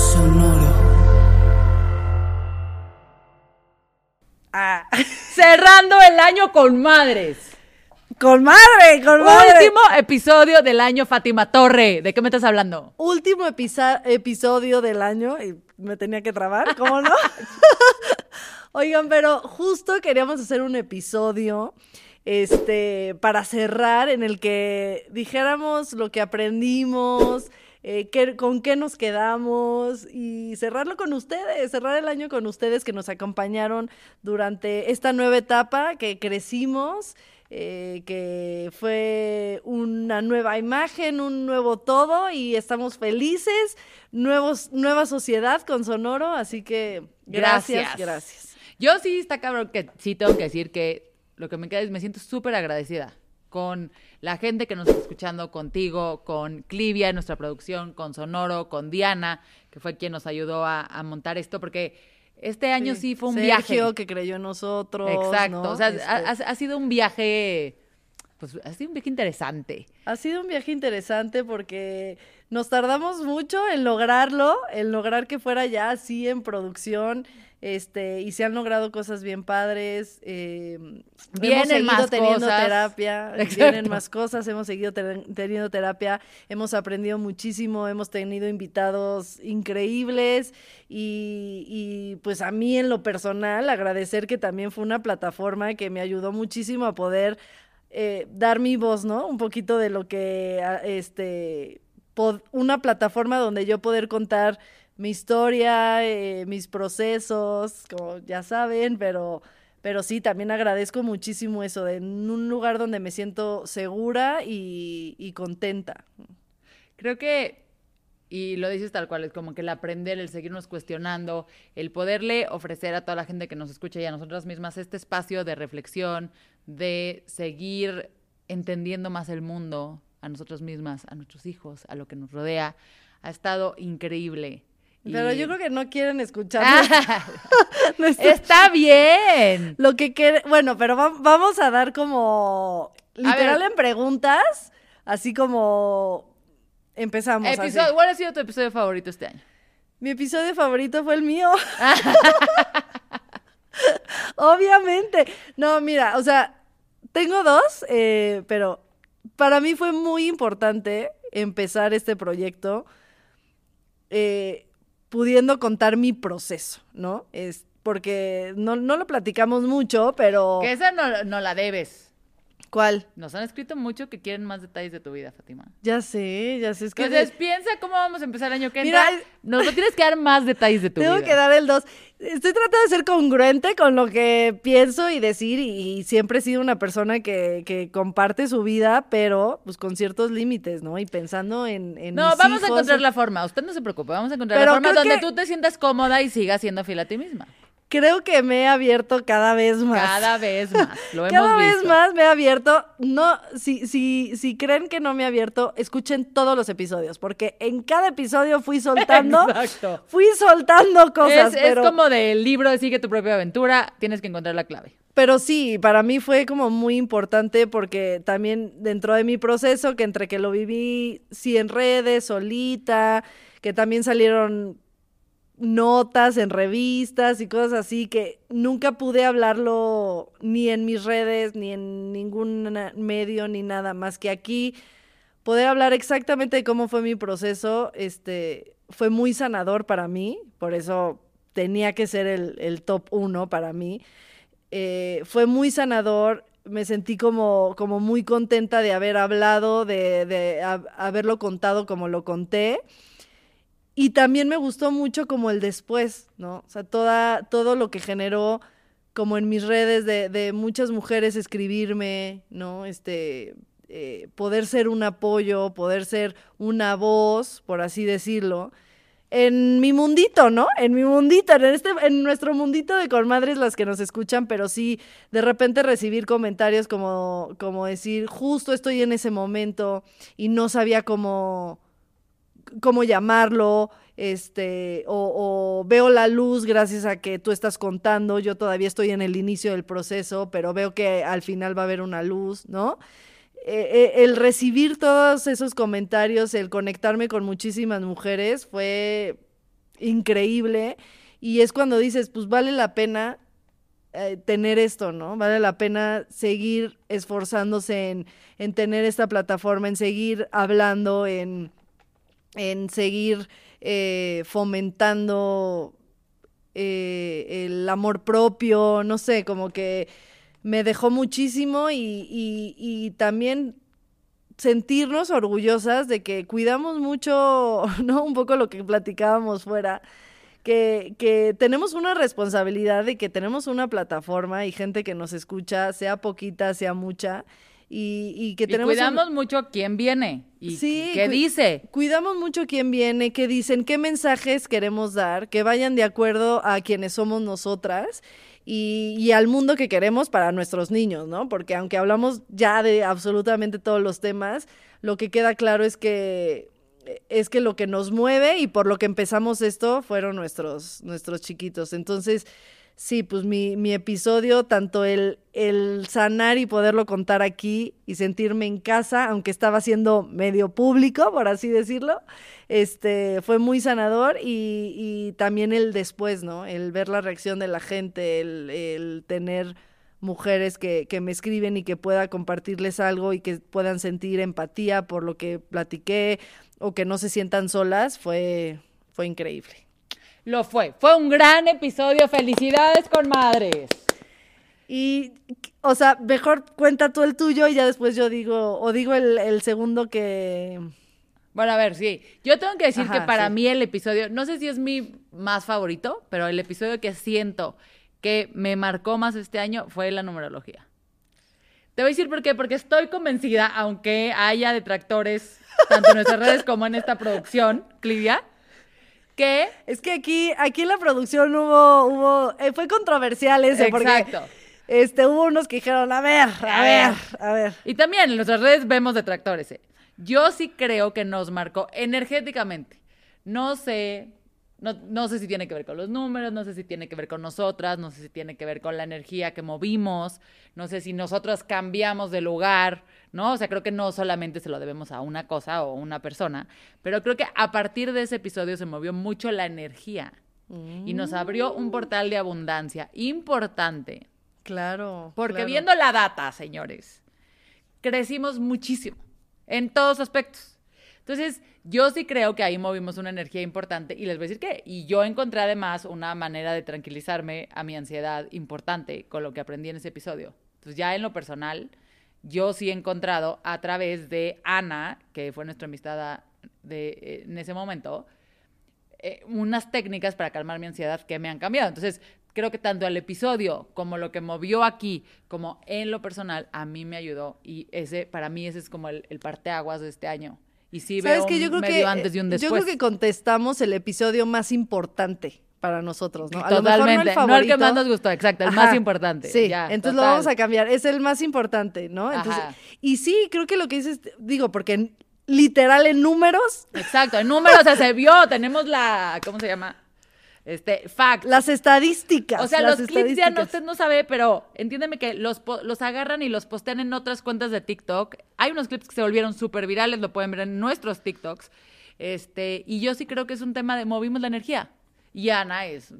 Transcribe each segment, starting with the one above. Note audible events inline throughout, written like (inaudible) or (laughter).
Sonoro. Ah, (laughs) Cerrando el año con madres. con madre, con madre. Último episodio del año, Fátima Torre. ¿De qué me estás hablando? Último episodio del año y me tenía que trabar, ¿cómo no? (laughs) Oigan, pero justo queríamos hacer un episodio este para cerrar en el que dijéramos lo que aprendimos, eh, qué- con qué nos quedamos y cerrarlo con ustedes, cerrar el año con ustedes que nos acompañaron durante esta nueva etapa que crecimos. eh, que fue una nueva imagen, un nuevo todo y estamos felices, nuevos, nueva sociedad con Sonoro, así que gracias, Gracias. gracias. Yo sí está cabrón que sí tengo que decir que lo que me queda es me siento súper agradecida con la gente que nos está escuchando, contigo, con Clivia en nuestra producción, con Sonoro, con Diana, que fue quien nos ayudó a, a montar esto, porque este año sí, fue un Sergio, viaje. que creyó en nosotros. Exacto, ¿no? o sea, Este, ha sido un viaje, pues ha sido un viaje interesante. Ha sido un viaje interesante porque nos tardamos mucho en lograrlo, en lograr que fuera ya así en producción, este, y se han logrado cosas bien padres. eh, hemos Vienen seguido más teniendo cosas. terapia, (laughs) Exacto. vienen más cosas, hemos seguido ten- teniendo terapia, hemos aprendido muchísimo, hemos tenido invitados increíbles y, y, pues a mí en lo personal agradecer que también fue una plataforma que me ayudó muchísimo a poder eh, dar mi voz, ¿no? Un poquito de lo que, a- este, una plataforma donde yo poder contar mi historia, eh, mis procesos, como ya saben, pero, pero sí, también agradezco muchísimo eso, de en un lugar donde me siento segura y, y contenta. Creo que, y lo dices tal cual, es como que el aprender, el seguirnos cuestionando, el poderle ofrecer a toda la gente que nos escucha y a nosotras mismas este espacio de reflexión, de seguir entendiendo más el mundo, a nosotras mismas, a nuestros hijos, a lo que nos rodea, ha estado increíble. Y- Pero yo creo que no quieren escuchar Ah, (laughs) Está bien. lo que quiere, bueno, pero va- vamos a dar como literal en preguntas, así como empezamos. así. Episodio, ¿Cuál ha sido tu episodio favorito este año? Mi episodio favorito fue el mío. (laughs) (laughs) Obviamente. No, mira, o sea, tengo dos, eh, pero para mí fue muy importante empezar este proyecto eh, pudiendo contar mi proceso, ¿no? Es porque no, no lo platicamos mucho, pero... Que esa no, no la debes. ¿Cuál? Nos han escrito mucho que quieren más detalles de tu vida, Fátima. Ya sé, ya sé. Es que Entonces, piensa cómo vamos a empezar el año que Mira, entra. Nos lo tienes que dar más detalles de tu Tengo vida. que dar el 2. Estoy tratando de ser congruente con lo que pienso y decir, y, y siempre he sido una persona que, que comparte su vida, pero pues con ciertos límites, ¿no? Y pensando en, en No, mis vamos a encontrar la forma. Usted no se preocupe. Vamos a encontrar Pero la forma donde que- tú te sientas cómoda y sigas siendo fiel a ti misma. Creo que me he abierto cada vez más. Cada vez más. (laughs) Lo hemos Cada vez visto. más me he abierto. No, si, si, si creen que no me he abierto, escuchen todos los episodios, porque en cada episodio fui (laughs) soltando, Exacto. fui soltando cosas. es, es como del libro de Sigue tu propia aventura. Tienes que encontrar la clave. Pero sí, para mí fue como muy importante porque también dentro de mi proceso, que entre que lo viví sí en redes, solita, que también salieron notas en revistas y cosas así que nunca pude hablarlo ni en mis redes, ni en ningún medio, ni nada más que aquí. Poder hablar exactamente de cómo fue mi proceso, este, fue muy sanador para mí, por eso tenía que ser el, top uno para mí. Eh, fue muy sanador, me sentí como, como muy contenta de haber hablado, de, de ha- haberlo contado como lo conté. Y también me gustó mucho como el después, ¿no? O sea, toda, todo lo que generó como en mis redes de, de muchas mujeres escribirme, ¿no? Este, eh, poder ser un apoyo, poder ser una voz, por así decirlo, en mi mundito, ¿no? En mi mundito, en este, en nuestro mundito de colmadres las que nos escuchan, pero sí de repente recibir comentarios como, como decir, justo estoy en ese momento y no sabía cómo, cómo llamarlo, este, o, veo la luz gracias a que tú estás contando, yo todavía estoy en el inicio del proceso, pero veo que al final va a haber una luz, ¿no? Eh, eh, el recibir todos esos comentarios, el conectarme con muchísimas mujeres fue increíble y es cuando dices, pues vale la pena eh, tener esto, ¿no? Vale la pena seguir esforzándose en, en, tener esta plataforma, en seguir hablando, en, en seguir eh, fomentando eh, el amor propio, no sé, como que me dejó muchísimo y, y, también sentirnos orgullosas de que cuidamos mucho, (laughs) ¿no? Un poco lo que platicábamos fuera, que, que, tenemos una responsabilidad de que tenemos una plataforma y gente que nos escucha, sea poquita, sea mucha, y, y que tenemos... Y cuidamos un... mucho quién viene y sí, qué dice. Cuidamos mucho quién viene, qué dicen, qué mensajes queremos dar, que vayan de acuerdo a quienes somos nosotras y, y, al mundo que queremos para nuestros niños, ¿no? Porque aunque hablamos ya de absolutamente todos los temas, lo que queda claro es que es que lo que nos mueve y por lo que empezamos esto fueron nuestros, nuestros chiquitos. Entonces, sí, pues mi, mi episodio, tanto el, sanar y poderlo contar aquí y sentirme en casa, aunque estaba siendo medio público, por así decirlo, este, fue muy sanador y, y también el después, ¿no? El ver la reacción de la gente, el, el tener mujeres que, que, me escriben y que pueda compartirles algo y que puedan sentir empatía por lo que platiqué o que no se sientan solas, fue, fue increíble. Lo fue. Fue un gran episodio. Felicidades con madres. Y, o sea, mejor cuenta tú el tuyo y ya después yo digo, o digo el, el segundo que... Bueno, a ver, sí. Yo tengo que decir Ajá, que para sí. mí el episodio, no sé si es mi más favorito, pero el episodio que siento que me marcó más este año fue la numerología. Te voy a decir por qué, porque estoy convencida, aunque haya detractores tanto en nuestras redes como en esta producción, Clivia, que... Es que aquí, aquí en la producción hubo, hubo, eh, fue controversial ese, Exacto. porque este, hubo unos que dijeron, a ver, a, a ver, ver, a ver. Y también en nuestras redes vemos detractores. ¿eh? Yo sí creo que nos marcó energéticamente. No sé, no, no, sé si tiene que ver con los números, no sé si tiene que ver con nosotras, no sé si tiene que ver con la energía que movimos, no sé si nosotros cambiamos de lugar, ¿no? O sea, creo que no solamente se lo debemos a una cosa o una persona, pero creo que a partir de ese episodio se movió mucho la energía mm. y nos abrió un portal de abundancia importante. Claro. Porque claro. viendo la data, señores, crecimos muchísimo en todos aspectos. Entonces, yo sí creo que ahí movimos una energía importante y les voy a decir que, y yo encontré además una manera de tranquilizarme a mi ansiedad importante con lo que aprendí en ese episodio. Entonces, ya en lo personal, yo sí he encontrado a través de Ana, que fue nuestra amistad de, eh, en ese momento, eh, unas técnicas para calmar mi ansiedad que me han cambiado. Entonces, creo que tanto el episodio como lo que movió aquí, como en lo personal, a mí me ayudó y ese, para mí, ese es como el, el parteaguas de este año. Y sí ¿Sabes veo que yo un creo medio que, antes y un después. Yo creo que contestamos el episodio más importante para nosotros, ¿no? A Totalmente. No el, no el, que más nos gustó, exacto, el Ajá. más importante. Sí, ya, entonces total. lo vamos a cambiar. Es el más importante, ¿no? Entonces, Ajá. y sí, creo que lo que dices, digo, porque literal en números. Exacto, en números o sea, se vio, tenemos la, ¿cómo se llama? Este, fact. Las estadísticas. O sea, los clips ya no, usted no sabe, pero entiéndeme que los, los agarran y los postean en otras cuentas de TikTok. Hay unos clips que se volvieron súper virales, lo pueden ver en nuestros TikToks. Este, y yo sí creo que es un tema de movimos la energía. Y Ana es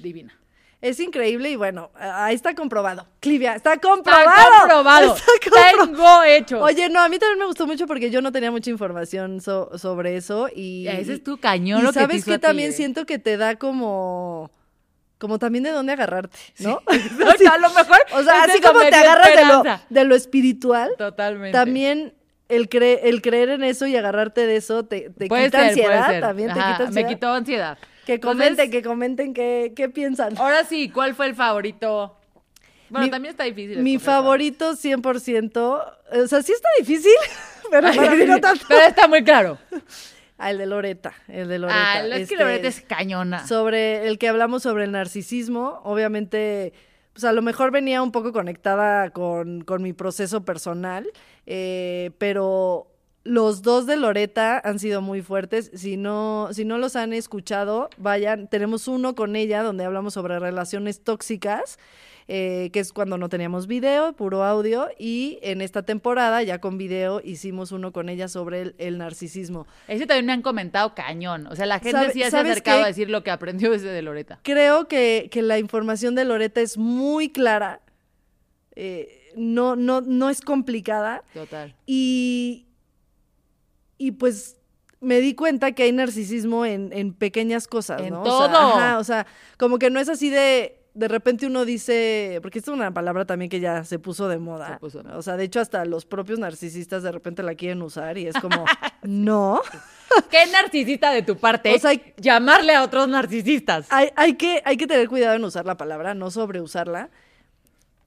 divina. Es increíble y bueno, ahí está comprobado. Clivia, está comprobado. Está comprobado. (laughs) Está compro Tengo hecho. Oye, no, a mí también me gustó mucho porque yo no tenía mucha información so sobre eso y... Ese es tu cañón y lo sabes que que también ti, eh. siento que te da como como también de dónde agarrarte, ¿no? (laughs) Sí. sí. A lo mejor. (laughs) O sea, así como te agarras de lo, de lo, espiritual. Totalmente. También el, cre el creer en eso y agarrarte de eso te, te puede quita ser, ansiedad. También Ajá, te quita ansiedad. Me quitó ansiedad. Que comenten, Entonces, que comenten qué, qué piensan. Ahora sí, ¿cuál fue el favorito? Bueno, Mi- también está difícil. Mi favorito 100%, o sea, sí está difícil, (laughs) pero para mí no (laughs) tanto. Pero está muy claro. Ah, el de Loreta, el de Loreta. Ah, es que este, Loreta es cañona. Sobre el que hablamos sobre el narcisismo, obviamente, pues a lo mejor venía un poco conectada con, con mi proceso personal, eh, pero los dos de Loreta han sido muy fuertes. Si no, si no los han escuchado, vayan. Tenemos uno con ella donde hablamos sobre relaciones tóxicas. eh, que es cuando no teníamos video, puro audio, y en esta temporada, ya con video, hicimos uno con ella sobre el, el narcisismo. Ese también me han comentado cañón. O sea, la gente ¿Sabe- sí se ha acercado a decir lo que aprendió ese de Loreta. Creo que, que la información de Loreta es muy clara, eh, no, no, no es complicada Total. y, y pues me di cuenta que hay narcisismo en, en pequeñas cosas, En ¿no? todo. O sea, ajá, o sea, como que no es así de... De repente uno dice, porque esta es una palabra también que ya se puso de moda. Se puso de moda. O sea, de hecho hasta los propios narcisistas de repente la quieren usar y es como, (laughs) no. Qué narcisista de tu parte O sea, hay- llamarle a otros narcisistas. hay, hay que, hay que tener cuidado en usar la palabra, no sobreusarla.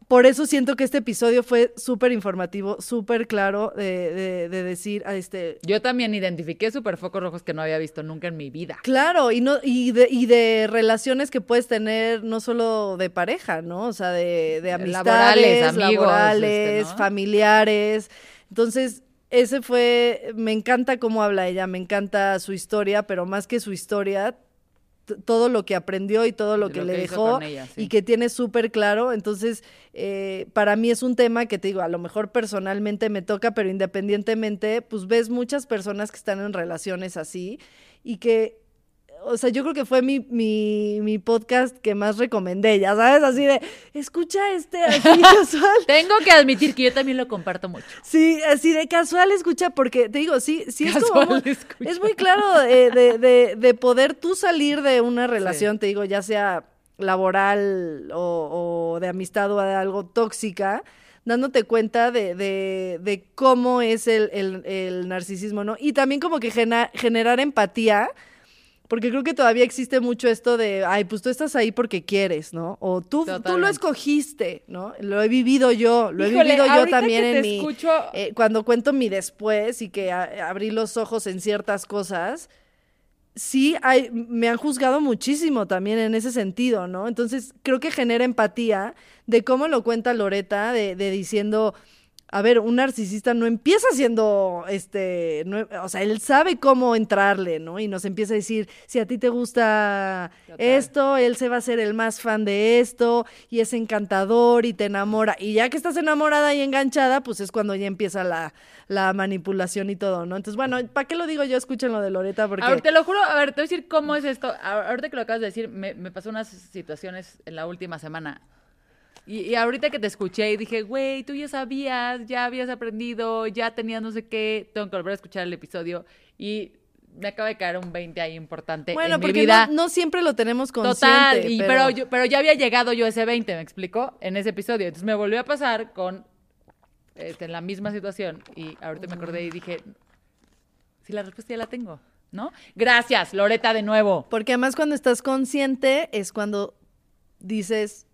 Por eso siento que este episodio fue súper informativo, súper claro de, de- de decir a este. Yo también identifiqué super focos rojos que no había visto nunca en mi vida. Claro, y no, y de, y de relaciones que puedes tener no solo de pareja, ¿no? O sea, de, de amistades, Laborales, amigos, laborales, este, ¿no? familiares. Entonces, ese fue, me encanta cómo habla ella, me encanta su historia, pero más que su historia, todo lo que aprendió y todo lo que le dejó con ella, sí. y que tiene súper claro. Entonces, eh, para mí es un tema que te digo, a lo mejor personalmente me toca, pero independientemente, pues ves muchas personas que están en relaciones así y que, o sea, yo creo que fue mi, mi, mi podcast que más recomendé, ya sabes, así de, escucha este así (laughs) casual. Tengo que admitir que yo también lo comparto mucho. Sí, así de casual escucha, porque te digo, sí, sí es Casual como escucha. es muy claro eh, de, de, de poder tú salir de una relación, te digo, ya sea laboral o, o de amistad o de algo tóxica, dándote cuenta de, de, de cómo es el, el, el narcisismo, ¿no? Y también como que gena- generar empatía. Porque creo que todavía existe mucho esto de, ay, pues tú estás ahí porque quieres, ¿no? O tú, tú lo escogiste, ¿no? Lo he vivido yo, lo he vivido yo también en mi... escucho- eh, cuando cuento mi después y que a- abrí los ojos en ciertas cosas, sí hay, me han juzgado muchísimo también en ese sentido, ¿no? Entonces creo que genera empatía de cómo lo cuenta Loreta, de, de diciendo, a ver, un narcisista no empieza siendo, este, no- o sea, él sabe cómo entrarle, ¿no? Y nos empieza a decir, si a ti te gusta Total. esto, él se va a ser el más fan de esto, y es encantador y te enamora. Y ya que estás enamorada y enganchada, pues es cuando ya empieza la, la manipulación y todo, ¿no? Entonces, bueno, ¿para qué lo digo yo? Escuchen lo de Loreta, porque... Ahora, te lo juro, a ver, te voy a decir cómo es esto. A- Ahorita que lo acabas de decir, me, me pasó unas situaciones en la última semana. Y, y ahorita que te escuché y dije, güey, tú ya sabías, ya habías aprendido, ya tenías no sé qué, tengo que volver a escuchar el episodio. Y me acaba de caer un 20 ahí importante Bueno, en mi porque vida. no, no siempre lo tenemos consciente. Total, y, pero... yo, pero ya había llegado yo a ese 20, ¿me explicó? En ese episodio. Entonces me volvió a pasar con este, en la misma situación. Y ahorita me acordé y dije, si la respuesta ya la tengo, ¿no? Gracias, Loreta, de nuevo. Porque además cuando estás consciente es cuando dices,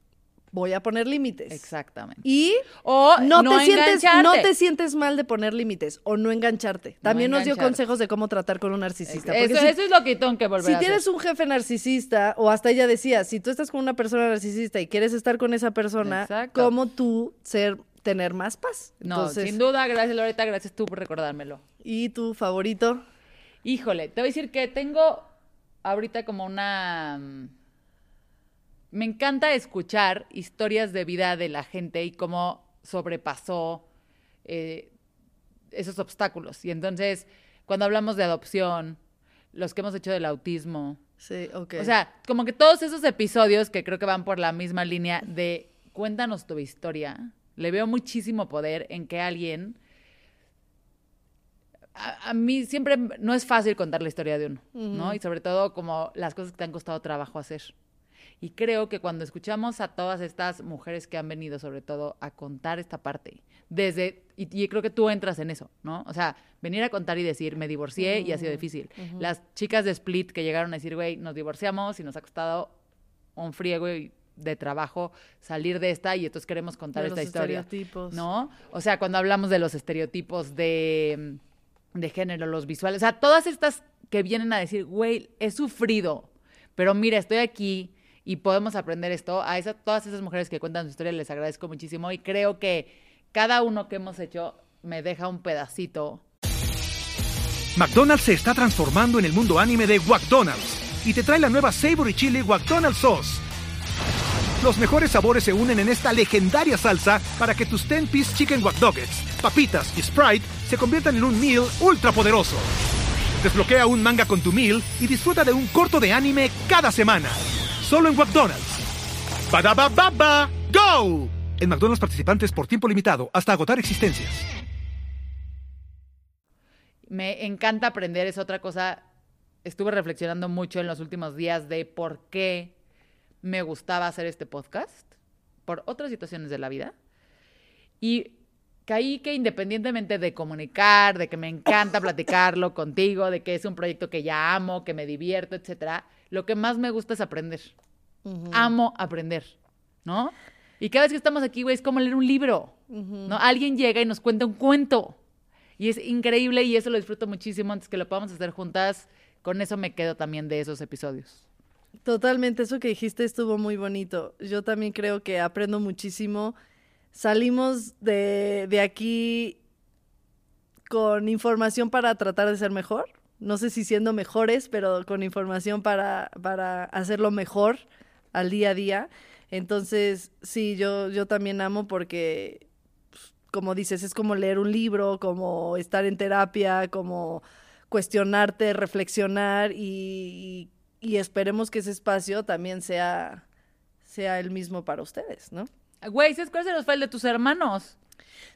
voy a poner límites. Exactamente. Y O no, no te sientes, no te sientes mal de poner límites o no engancharte. También nos dio consejos de cómo tratar con un narcisista. Eso, si, eso es lo que tengo que volver si a tienes hacer. un jefe narcisista, o hasta ella decía, si tú estás con una persona narcisista y quieres estar con esa persona, Exacto. ¿cómo tú ser, tener más paz? No, Entonces, sin duda, gracias Loreta, gracias tú por recordármelo. ¿Y tu favorito? Híjole, te voy a decir que tengo ahorita como una... Me encanta escuchar historias de vida de la gente y cómo sobrepasó eh, esos obstáculos. Y entonces, cuando hablamos de adopción, los que hemos hecho del autismo, Sí, ok. o sea, como que todos esos episodios que creo que van por la misma línea de cuéntanos tu historia, le veo muchísimo poder en que alguien... A, a mí siempre no es fácil contar la historia de uno, ¿no? Y sobre todo como las cosas que te han costado trabajo hacer. Y creo que cuando escuchamos a todas estas mujeres que han venido, sobre todo, a contar esta parte, desde, y, y creo que tú entras en eso, ¿no? O sea, venir a contar y decir, me divorcié y ha sido difícil. Las chicas de Split que llegaron a decir, güey, nos divorciamos y nos ha costado un friego y de trabajo salir de esta y entonces queremos contar De esta los historia. estereotipos. ¿No? O sea, cuando hablamos de los estereotipos de, de género, los visuales, o sea, todas estas que vienen a decir, güey, he sufrido, pero mira, estoy aquí y podemos aprender esto. A todas esas mujeres que cuentan su historia les agradezco muchísimo y creo que cada uno que hemos hecho me deja un pedacito. McDonald's se está transformando en el mundo anime de McDonald's y te trae la nueva Savory Chili McDonald's Sauce. Los mejores sabores se unen en esta legendaria salsa para que tus 10-piece chicken wack papitas y Sprite se conviertan en un meal ultra poderoso. Desbloquea un manga con tu meal y disfruta de un corto de anime cada semana. Solo en McDonald's. Baba, go. En McDonald's participantes por tiempo limitado hasta agotar existencias. Me encanta aprender, es otra cosa. Estuve reflexionando mucho en los últimos días de por qué me gustaba hacer este podcast, por otras situaciones de la vida. Y caí que independientemente de comunicar, de que me encanta platicarlo contigo, de que es un proyecto que ya amo, que me divierto, etcétera, lo que más me gusta es aprender. Amo aprender, ¿no? Y cada vez que estamos aquí, güey, es como leer un libro, ¿no? Alguien llega y nos cuenta un cuento. Y es increíble y eso lo disfruto muchísimo. Antes que lo podamos hacer juntas, con eso me quedo también de esos episodios. Totalmente, eso que dijiste estuvo muy bonito. Yo también creo que aprendo muchísimo. Salimos de, de aquí con información para tratar de ser mejor. No sé si siendo mejores, pero con información para, para hacerlo mejor al día a día. Entonces, sí, yo, yo también amo porque, pues, como dices, es como leer un libro, como estar en terapia, como cuestionarte, reflexionar y, y esperemos que ese espacio también sea, sea el mismo para ustedes, ¿no? Güey, ¿sabes cuál se nos fue el de tus hermanos?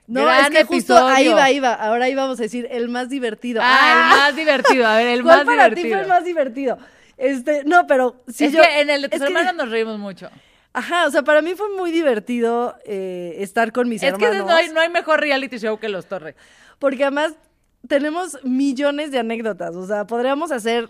No, Gran es que justo episodio. ahí va, ahí va. Ahora íbamos a decir el más divertido. Ah, el más divertido. A ver, el (laughs) ¿Cuál más para ti divertido. fue el más divertido? Este, no, pero si es yo. que en el de tus es que- hermanos nos reímos mucho. Ajá, o sea, para mí fue muy divertido eh, estar con mis Es que hermanos. no hay, no hay mejor reality show que Los Torre. Porque además tenemos millones de anécdotas. O sea, podríamos hacer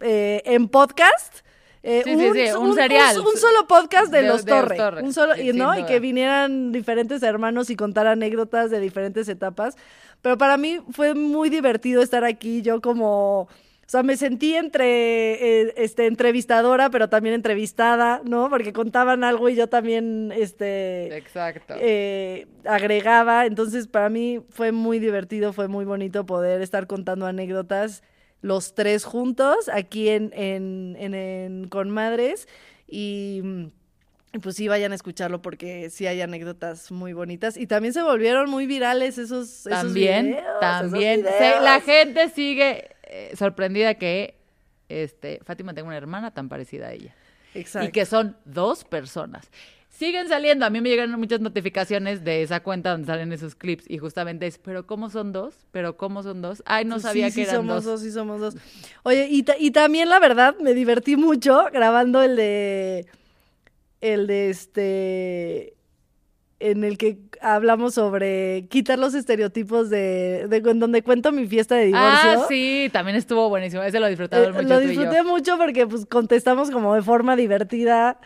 eh, en podcast. Eh, Sí, sí, sí, un serial. Un, solo podcast de, De- los de los Torre. Torre, Un solo, y, ¿no? y que vinieran diferentes hermanos y contar anécdotas de diferentes etapas. Pero para mí fue muy divertido estar aquí. Yo como. O sea, me sentí entre eh, este, entrevistadora, pero también entrevistada, ¿no? Porque contaban algo y yo también este, Exacto. eh, agregaba. Entonces, para mí fue muy divertido, fue muy bonito poder estar contando anécdotas los tres juntos aquí en, en, en, en Con Madres. Y, mm, y pues sí, vayan a escucharlo porque sí hay anécdotas muy bonitas. Y también se volvieron muy virales esos, esos también, videos, esos también. Se- la gente sigue eh, sorprendida que este, Fátima tenga una hermana tan parecida a ella. Exacto. Y que son dos personas. Siguen saliendo, a mí me llegan muchas notificaciones de esa cuenta donde salen esos clips y justamente es, pero ¿cómo son dos? ¿Pero cómo son dos? Ay, no sabía sí, que sí eran somos dos. dos. Sí, somos dos. Oye, y, y también la verdad me divertí mucho grabando el de. El de este. En el que hablamos sobre quitar los estereotipos de, de en donde cuento mi fiesta de divorcio. Ah, sí, también estuvo buenísimo. Ese lo disfrutaron Eh, mucho lo tú y yo. disfruté mucho porque pues contestamos como de forma divertida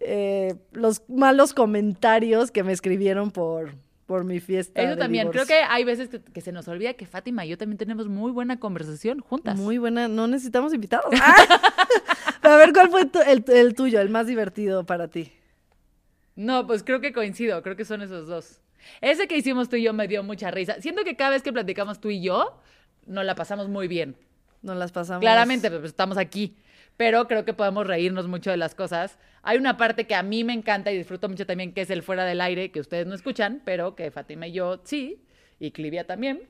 eh, los malos comentarios que me escribieron por, por mi fiesta. Eso también. Creo que hay veces que, que se nos olvida que Fátima y yo también tenemos muy buena conversación juntas. Muy buena, no necesitamos invitados. Ah. (laughs) a ver, ¿cuál fue tu- el, el tuyo, el más divertido para ti? No, pues creo que coincido, creo que son esos dos. Ese que hicimos tú y yo me dio mucha risa. Siento que cada vez que platicamos tú y yo, nos la pasamos muy bien. Nos las pasamos. Claramente, pues estamos aquí. Pero creo que podemos reírnos mucho de las cosas. Hay una parte que a mí me encanta y disfruto mucho también, que es el fuera del aire, que ustedes no escuchan, pero que Fátima y yo sí, y Clivia también.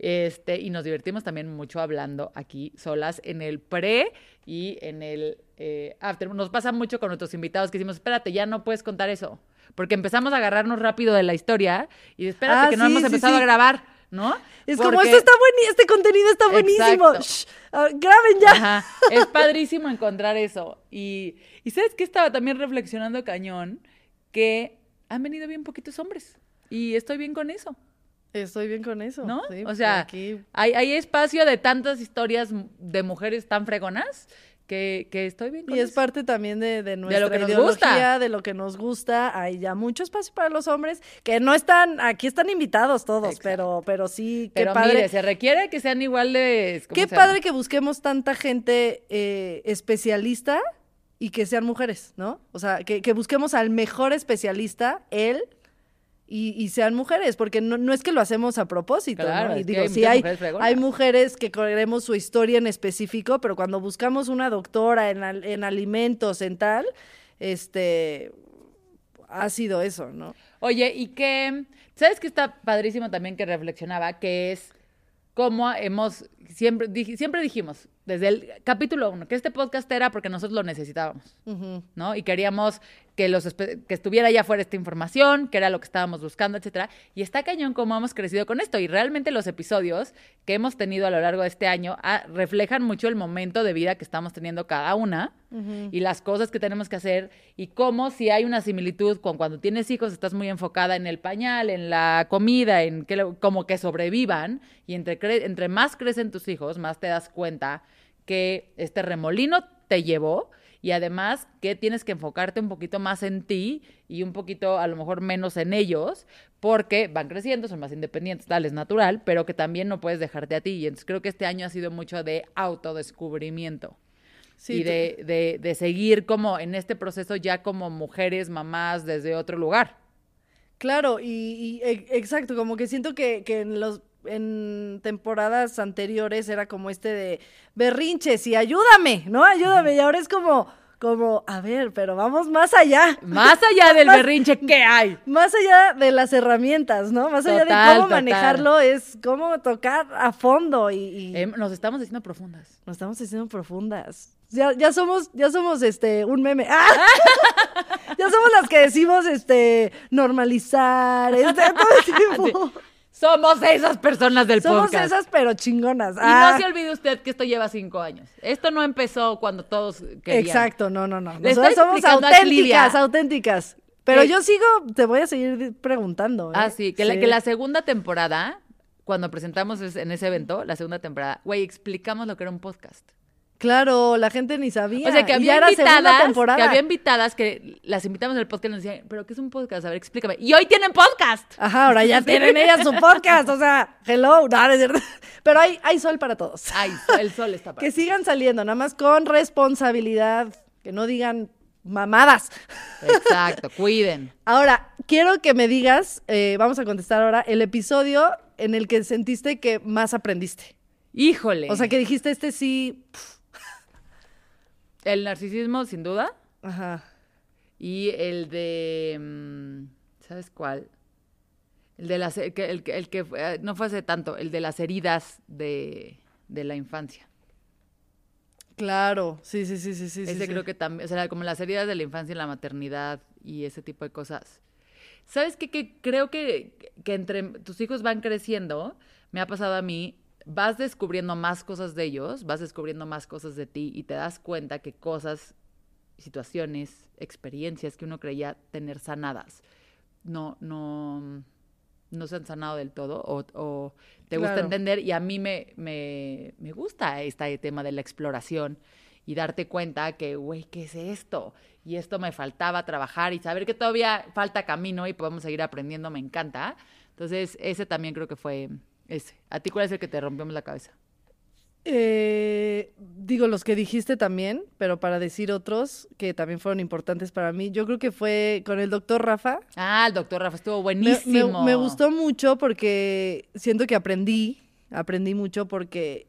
Este, y nos divertimos también mucho hablando aquí solas en el pre y en el eh, after. Nos pasa mucho con nuestros invitados que decimos, espérate, ya no puedes contar eso. Porque empezamos a agarrarnos rápido de la historia y espérate Ah, que no sí, hemos sí, empezado sí. a grabar, ¿no? Es como, Porque- esto está buenísimo, este contenido está buenísimo. Shh, graben ya. Ajá. Es padrísimo encontrar eso. Y, y ¿sabes qué? Estaba también reflexionando cañón que han venido bien poquitos hombres. Y estoy bien con eso, Estoy bien con eso. ¿no? sí, o sea, aquí- hay, hay espacio de tantas historias de mujeres tan fregonas que, que estoy bien con Y es eso. parte también de, de nuestra lo que nos ideología, gusta. de lo que nos gusta. Hay ya mucho espacio para los hombres que no están, aquí están invitados todos, Exacto. pero, pero sí, qué Pero padre. mire, se requiere que sean igual de... ¿cómo Qué se padre que busquemos tanta gente eh, especialista y que sean mujeres, ¿no? O sea, que, que busquemos al mejor especialista, él, y, y sean mujeres, porque no, no es que lo hacemos a propósito, Claro, ¿no? Y que digo, hay sí hay, mujeres hay mujeres que queremos su historia en específico, pero cuando buscamos una doctora en, al- en alimentos, en tal, este, ha sido eso, ¿no? Oye, y que, ¿sabes qué está padrísimo también que reflexionaba? Que es cómo hemos, siempre, dij- siempre dijimos, desde el capítulo uno, que este podcast era porque nosotros lo necesitábamos. ¿no? Y queríamos que, los, que estuviera allá afuera esta información, que era lo que estábamos buscando, etcétera. Y está cañón cómo hemos crecido con esto. Y realmente los episodios que hemos tenido a lo largo de este año ah, reflejan mucho el momento de vida que estamos teniendo cada una y las cosas que tenemos que hacer y cómo si hay una similitud con cuando tienes hijos estás muy enfocada en el pañal, en la comida, en que como que sobrevivan y entre, entre más crecen tus hijos, más te das cuenta que este remolino te llevó y además que tienes que enfocarte un poquito más en ti y un poquito a lo mejor menos en ellos porque van creciendo, son más independientes, tal es natural, pero que también no puedes dejarte a ti y entonces creo que este año ha sido mucho de autodescubrimiento Sí, y tú- de, de, de seguir como en este proceso ya como mujeres, mamás desde otro lugar. Claro, y, y, e- exacto, como que siento que, que en los en temporadas anteriores era como este de berrinches y ayúdame, ¿no? Ayúdame. Y ahora es como, como, a ver, pero vamos más allá. Más allá del Más- berrinche que hay. Más allá de las herramientas, ¿no? Más allá de cómo total. manejarlo, es cómo tocar a fondo y, y Em, nos estamos haciendo profundas. nos estamos haciendo profundas. Ya, ya somos, ya somos este, un meme. ¡Ah! (laughs) ya somos las que decimos este normalizar, este, todo el (laughs) tiempo. Somos esas personas del Somos podcast. esas, pero chingonas. Y Ah, no se olvide usted que esto lleva cinco años. Esto no empezó cuando todos querían. Exacto, no, no, no. Nosotros somos auténticas, auténticas. Pero yo sigo, te voy a seguir preguntando. ¿eh? Ah, sí, que, La, que la segunda temporada, cuando presentamos es- en ese evento, la segunda temporada, güey, explicamos lo que era un podcast. Claro, la gente ni sabía. O sea, que había invitadas, temporada. que había invitadas que las invitamos al podcast y nos decían, ¿pero qué es un podcast? A ver, explícame. Y hoy tienen podcast. Ajá, ahora ya (laughs) tienen ellas su podcast, o sea, hello, no, es cierto. Pero hay, hay sol para todos. Ay, el sol está (laughs) para. Que sigan saliendo, nada más con responsabilidad, que no digan mamadas. Exacto, (laughs) cuiden. Ahora, quiero que me digas, eh, vamos a contestar ahora, el episodio en el que sentiste que más aprendiste. Híjole. O sea, que dijiste este sí, El narcisismo, sin duda. ajá. Y el de. mm, ¿Sabes cuál? El de las. El que, el que- el que fue- no fue hace tanto, el de las heridas de, de la infancia. Claro, sí, sí, sí, sí, sí. ese sí, creo sí. que también. O sea, como las heridas de la infancia y la maternidad y ese tipo de cosas. ¿Sabes qué? Que creo que, que entre tus hijos van creciendo, me ha pasado a mí, vas descubriendo más cosas de ellos, vas descubriendo más cosas de ti y te das cuenta que cosas, situaciones, experiencias que uno creía tener sanadas, no, no, no se han sanado del todo o, o te gusta Claro. entender y a mí me, me, me gusta este tema de la exploración y darte cuenta que, güey, ¿qué es esto? Y esto me faltaba trabajar y saber que todavía falta camino y podemos seguir aprendiendo, me encanta. Entonces, ese también creo que fue ese. ¿A ti cuál es el que te rompemos la cabeza? Eh, digo los que dijiste también, pero para decir otros que también fueron importantes para mí, yo creo que fue con el doctor Rafa. Ah, el doctor Rafa estuvo buenísimo. me- me gustó mucho porque siento que aprendí, aprendí mucho porque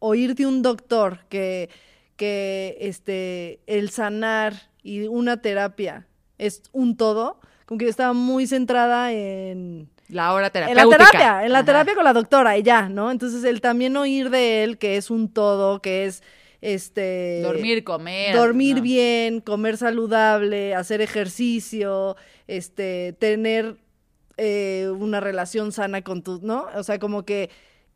oír de un doctor que, que este, el sanar y una terapia es un todo, como que yo estaba muy centrada en, La hora en terapéutica. la terapia, en la Ajá. terapia con la doctora y ya, ¿no? Entonces el también oír de él que es un todo, que es este Dormir, comer. dormir ¿no? bien, comer saludable, hacer ejercicio, este, tener eh, una relación sana con tus, ¿no? O sea, como que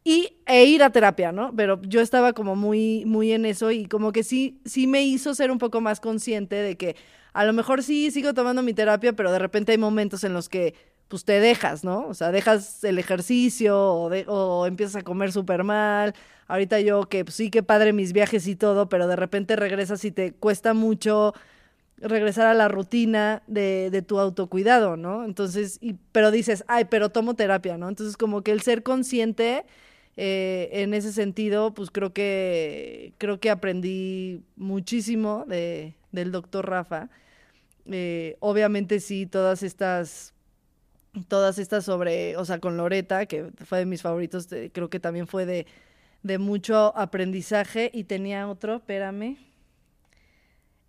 y e ir a terapia, ¿no? Pero yo estaba como muy muy en eso y como que sí sí me hizo ser un poco más consciente de que a lo mejor sí sigo tomando mi terapia, pero de repente hay momentos en los que pues te dejas, ¿no? O sea, dejas el ejercicio o, empiezas a comer súper mal. Ahorita yo que pues, sí, que padre mis viajes y todo, pero de repente regresas y te cuesta mucho regresar a la rutina de, tu autocuidado, ¿no? Entonces, pero dices, ay, pero tomo terapia, ¿no? Entonces, como que el ser consciente eh, en ese sentido, pues creo que, creo que aprendí muchísimo de, del doctor Rafa. Eh, obviamente sí, todas estas, todas estas sobre, o sea, con Loreta, que fue de mis favoritos, de- creo que también fue de, de mucho aprendizaje. Y tenía otro, espérame.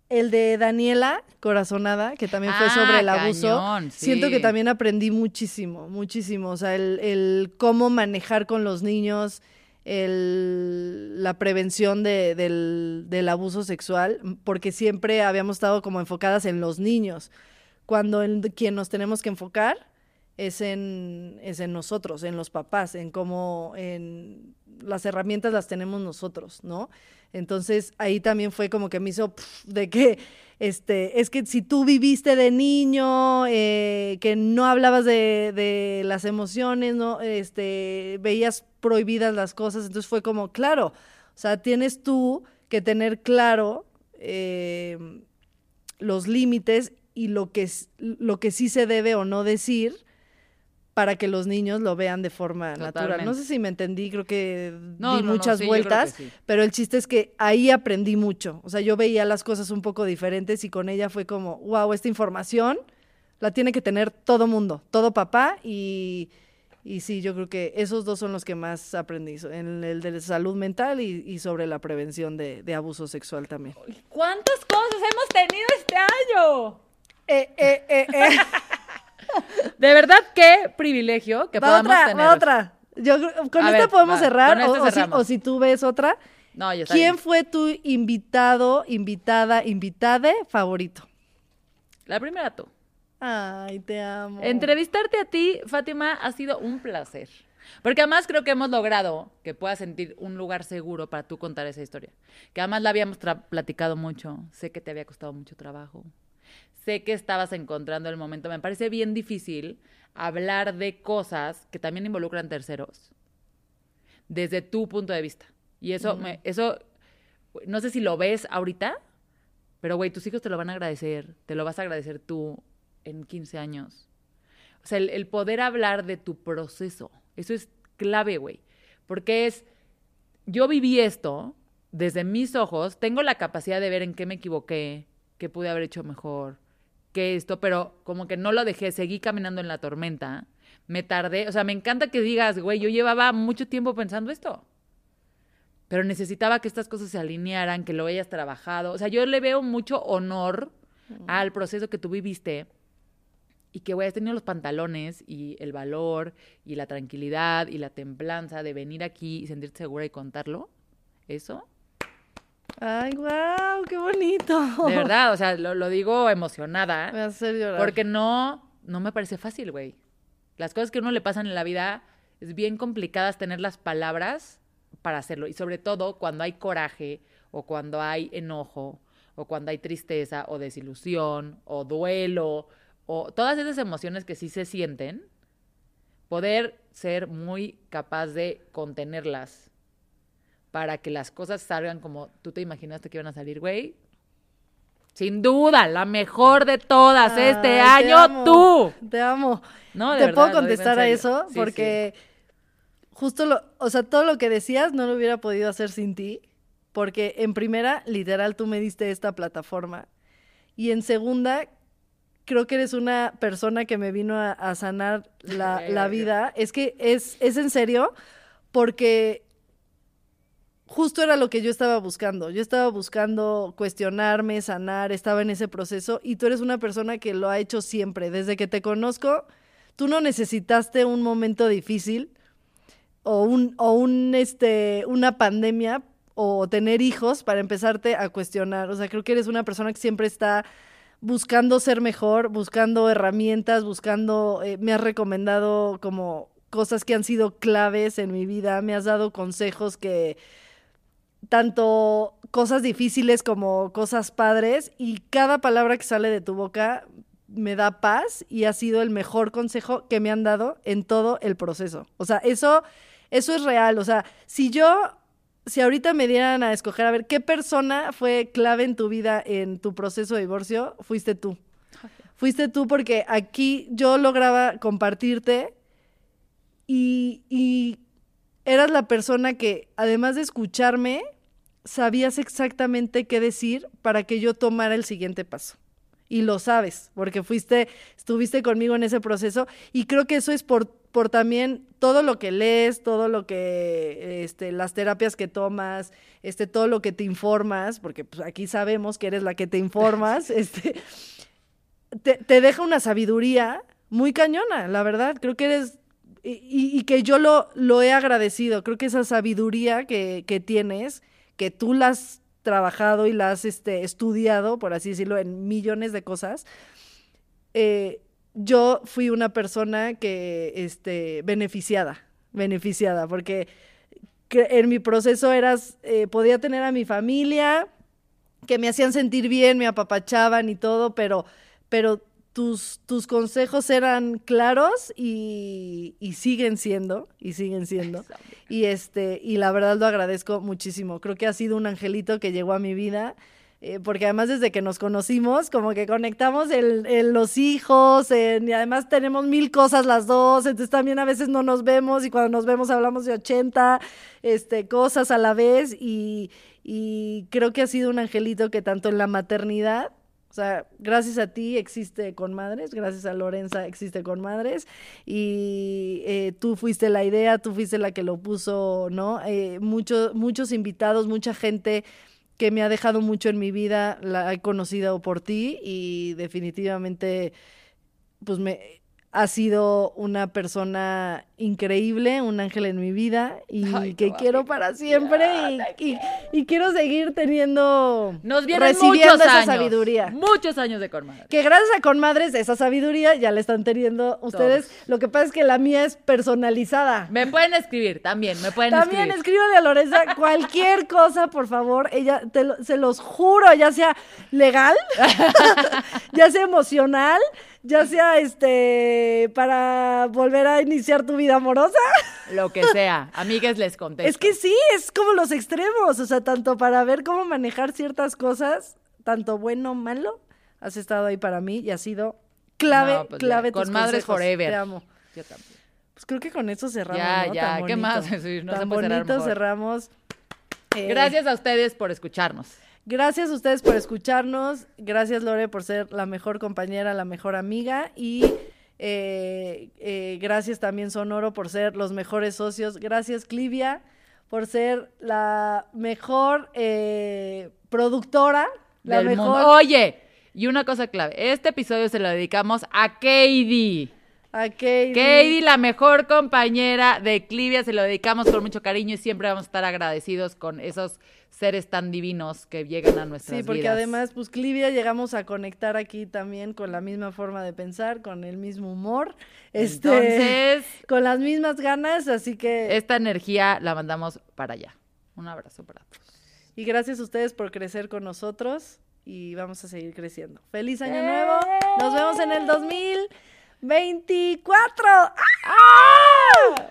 El de Daniela Corazonada, que también fue Ah, sobre el abuso. cañón, Siento que también aprendí muchísimo, muchísimo. O sea, el, el cómo manejar con los niños, el, la prevención de- del, del abuso sexual, porque siempre habíamos estado como enfocadas en los niños, cuando en quien nos tenemos que enfocar es en, es en nosotros, en los papás, en cómo en las herramientas las tenemos nosotros, ¿no? Entonces ahí también fue como que me hizo de que este, es que si tú viviste de niño, eh, que no hablabas de, de las emociones, ¿no? Este, veías prohibidas las cosas, entonces fue como, claro, o sea, tienes tú que tener claro eh, los límites y lo que, lo que sí se debe o no decir para que los niños lo vean de forma natural. No sé si me entendí, creo que No, di no, no, muchas sí, vueltas, sí. pero el chiste es que ahí aprendí mucho. O sea, yo veía las cosas un poco diferentes y con ella fue como, wow, esta información la tiene que tener todo mundo, todo papá y, y sí, yo creo que esos dos son los que más aprendí, en el de salud mental y, y sobre la prevención de, de abuso sexual también. ¿Cuántas cosas hemos tenido este año? Eh, eh, eh, eh. (laughs) De verdad, qué privilegio que va podamos otra, tener. va otra. Yo, con A esta ver, podemos va, cerrar, o, o si, cerramos. o si tú ves otra. No, ya está ¿Quién bien. fue tu invitado, invitada, invitade favorito? La primera tú. Ay, te amo. Entrevistarte a ti, Fátima, ha sido un placer. Porque además creo que hemos logrado que puedas sentir un lugar seguro para tú contar esa historia. Que además la habíamos platicado mucho. Sé que te había costado mucho trabajo. Sé que estabas encontrando el momento. Me parece bien difícil hablar de cosas que también involucran terceros desde tu punto de vista. Y eso, me, eso, no sé si lo ves ahorita, pero güey, tus hijos te lo van a agradecer. Te lo vas a agradecer tú en 15 años. O sea, el, el poder hablar de tu proceso, eso es clave, güey. Porque es, yo viví esto desde mis ojos, tengo la capacidad de ver en qué me equivoqué, qué pude haber hecho mejor, qué esto, pero como que no lo dejé, seguí caminando en la tormenta, me tardé, o sea, me encanta que digas, güey, yo llevaba mucho tiempo pensando esto. Pero necesitaba que estas cosas se alinearan, que lo hayas trabajado. O sea, yo le veo mucho honor al proceso que tú viviste y que, güey, has tenido los pantalones y el valor y la tranquilidad y la templanza de venir aquí y sentirte segura y contarlo. Eso, Ay, wow, qué bonito. de verdad, o sea, lo, lo digo emocionada. Me hacer llorar. Porque no, no me parece fácil, güey. Las cosas que a uno le pasan en la vida es bien complicadas tener las palabras para hacerlo. Y sobre todo cuando hay coraje o cuando hay enojo o cuando hay tristeza o desilusión o duelo o todas esas emociones que sí se sienten, poder ser muy capaz de contenerlas para que las cosas salgan como tú te imaginaste que iban a salir, güey. Sin duda, la mejor de todas este te año, amo, tú. Te amo. No, de ¿Te verdad, puedo contestar a eso? Sí, porque justo lo, o sea, todo lo que decías no lo hubiera podido hacer sin ti, porque en primera, literal, tú me diste esta plataforma. Y en segunda, creo que eres una persona que me vino a, a sanar la, la vida. Es que es, es en serio, porque justo era lo que yo estaba buscando. Yo estaba buscando cuestionarme, sanar, estaba en ese proceso y tú eres una persona que lo ha hecho siempre. Desde que te conozco, tú no necesitaste un momento difícil o un, o un este, una pandemia o tener hijos para empezarte a cuestionar. O sea, creo que eres una persona que siempre está buscando ser mejor, buscando herramientas, buscando, eh, me has recomendado como cosas que han sido claves en mi vida, me has dado consejos que tanto cosas difíciles como cosas padres y cada palabra que sale de tu boca me da paz y ha sido el mejor consejo que me han dado en todo el proceso. O sea, eso, eso es real. O sea, si yo, si ahorita me dieran a escoger, a ver, ¿qué persona fue clave en tu vida en tu proceso de divorcio? Fuiste tú. Fuiste tú porque aquí yo lograba compartirte y, y eras la persona que, además de escucharme, sabías exactamente qué decir para que yo tomara el siguiente paso. Y lo sabes, porque fuiste, estuviste conmigo en ese proceso. Y creo que eso es por, por también todo lo que lees, todo lo que, este, las terapias que tomas, este, todo lo que te informas, porque pues, aquí sabemos que eres la que te informas, (laughs) este, te, te deja una sabiduría muy cañona, la verdad. Creo que eres y, que yo lo, lo he agradecido. Creo que esa sabiduría que, que tienes, que tú la has trabajado y la has este, estudiado, por así decirlo, en millones de cosas, eh, yo fui una persona que, este, beneficiada, beneficiada, porque en mi proceso eras, eh, podía tener a mi familia, que me hacían sentir bien, me apapachaban y todo, pero, pero tus, tus consejos eran claros y, y, siguen siendo, y siguen siendo. Y este, y la verdad lo agradezco muchísimo. Creo que ha sido un angelito que llegó a mi vida. Eh, porque además desde que nos conocimos, como que conectamos los hijos, en, y además tenemos mil cosas las dos, entonces también a veces no nos vemos y cuando nos vemos hablamos de 80 este, cosas a la vez y, y creo que ha sido un angelito que tanto en la maternidad o sea, gracias a ti existe con madres, gracias a Lorenza existe con madres y eh, tú fuiste la idea, tú fuiste la que lo puso, ¿no? Eh, muchos muchos invitados, mucha gente que me ha dejado mucho en mi vida, la he conocido por ti y definitivamente, pues me, ha sido una persona increíble, un ángel en mi vida y Ay, que quiero para siempre y, y- y quiero seguir teniendo, Nos recibiendo esa años. sabiduría. Muchos años de Cormadre. Que gracias a Conmadres, esa sabiduría ya la están teniendo ustedes. Todos. Lo que pasa es que la mía es personalizada. Me pueden escribir también, me pueden También escribir. escríbale a Lorenza (laughs) cualquier cosa, por favor. Ella, te lo- se los juro, ya sea legal, (laughs) (laughs) ya sea emocional, ya sea este para volver a iniciar tu vida amorosa. (laughs) Lo que sea. Amigas, les contesto. Es que sí, es como los extremos, o sea, tanto para ver cómo manejar ciertas cosas, tanto bueno, malo, has estado ahí para mí y ha sido clave, No, pues ya, clave tus Con madres consejos. forever. Te amo. Yo también. Pues creo que con eso cerramos. Ya, ¿no? ya, ¿qué más? (laughs) Sí, no se Tan puede cerrar bonito mejor. cerramos. Eh, Gracias a ustedes por escucharnos. Gracias a ustedes por escucharnos. Gracias, Lore, por ser la mejor compañera, la mejor amiga. Y eh, eh, gracias también, Sonoro, por ser los mejores socios. Gracias, Clivia, por ser la mejor eh, productora. La del mejor. mundo. Oye, y una cosa clave. Este episodio se lo dedicamos a Katie. A Katie. Katie, la mejor compañera de Clivia, se lo dedicamos con mucho cariño y siempre vamos a estar agradecidos con esos seres tan divinos que llegan a nuestras Sí, porque vidas. además, pues Clivia llegamos a conectar aquí también con la misma forma de pensar, con el mismo humor, este, Entonces, (laughs) con las mismas ganas, así que esta energía la mandamos para allá. Un abrazo para todos. y gracias a ustedes por crecer con nosotros y vamos a seguir creciendo. Feliz año ¡Eh! nuevo. Nos vemos en el 2024. ¡Ah!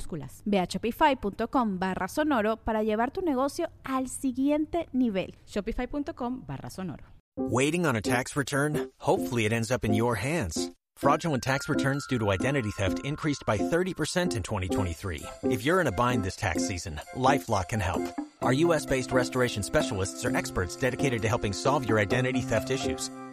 Ve a shopify.com barra sonoro para llevar tu negocio al siguiente nivel. Shopify.com barra sonoro. Waiting on a tax return? Hopefully, it ends up in your hands. Fraudulent tax returns due to identity theft increased by 30% in 2023. If you're in a bind this tax season, LifeLock can help. Our U.S. based restoration specialists are experts dedicated to helping solve your identity theft issues.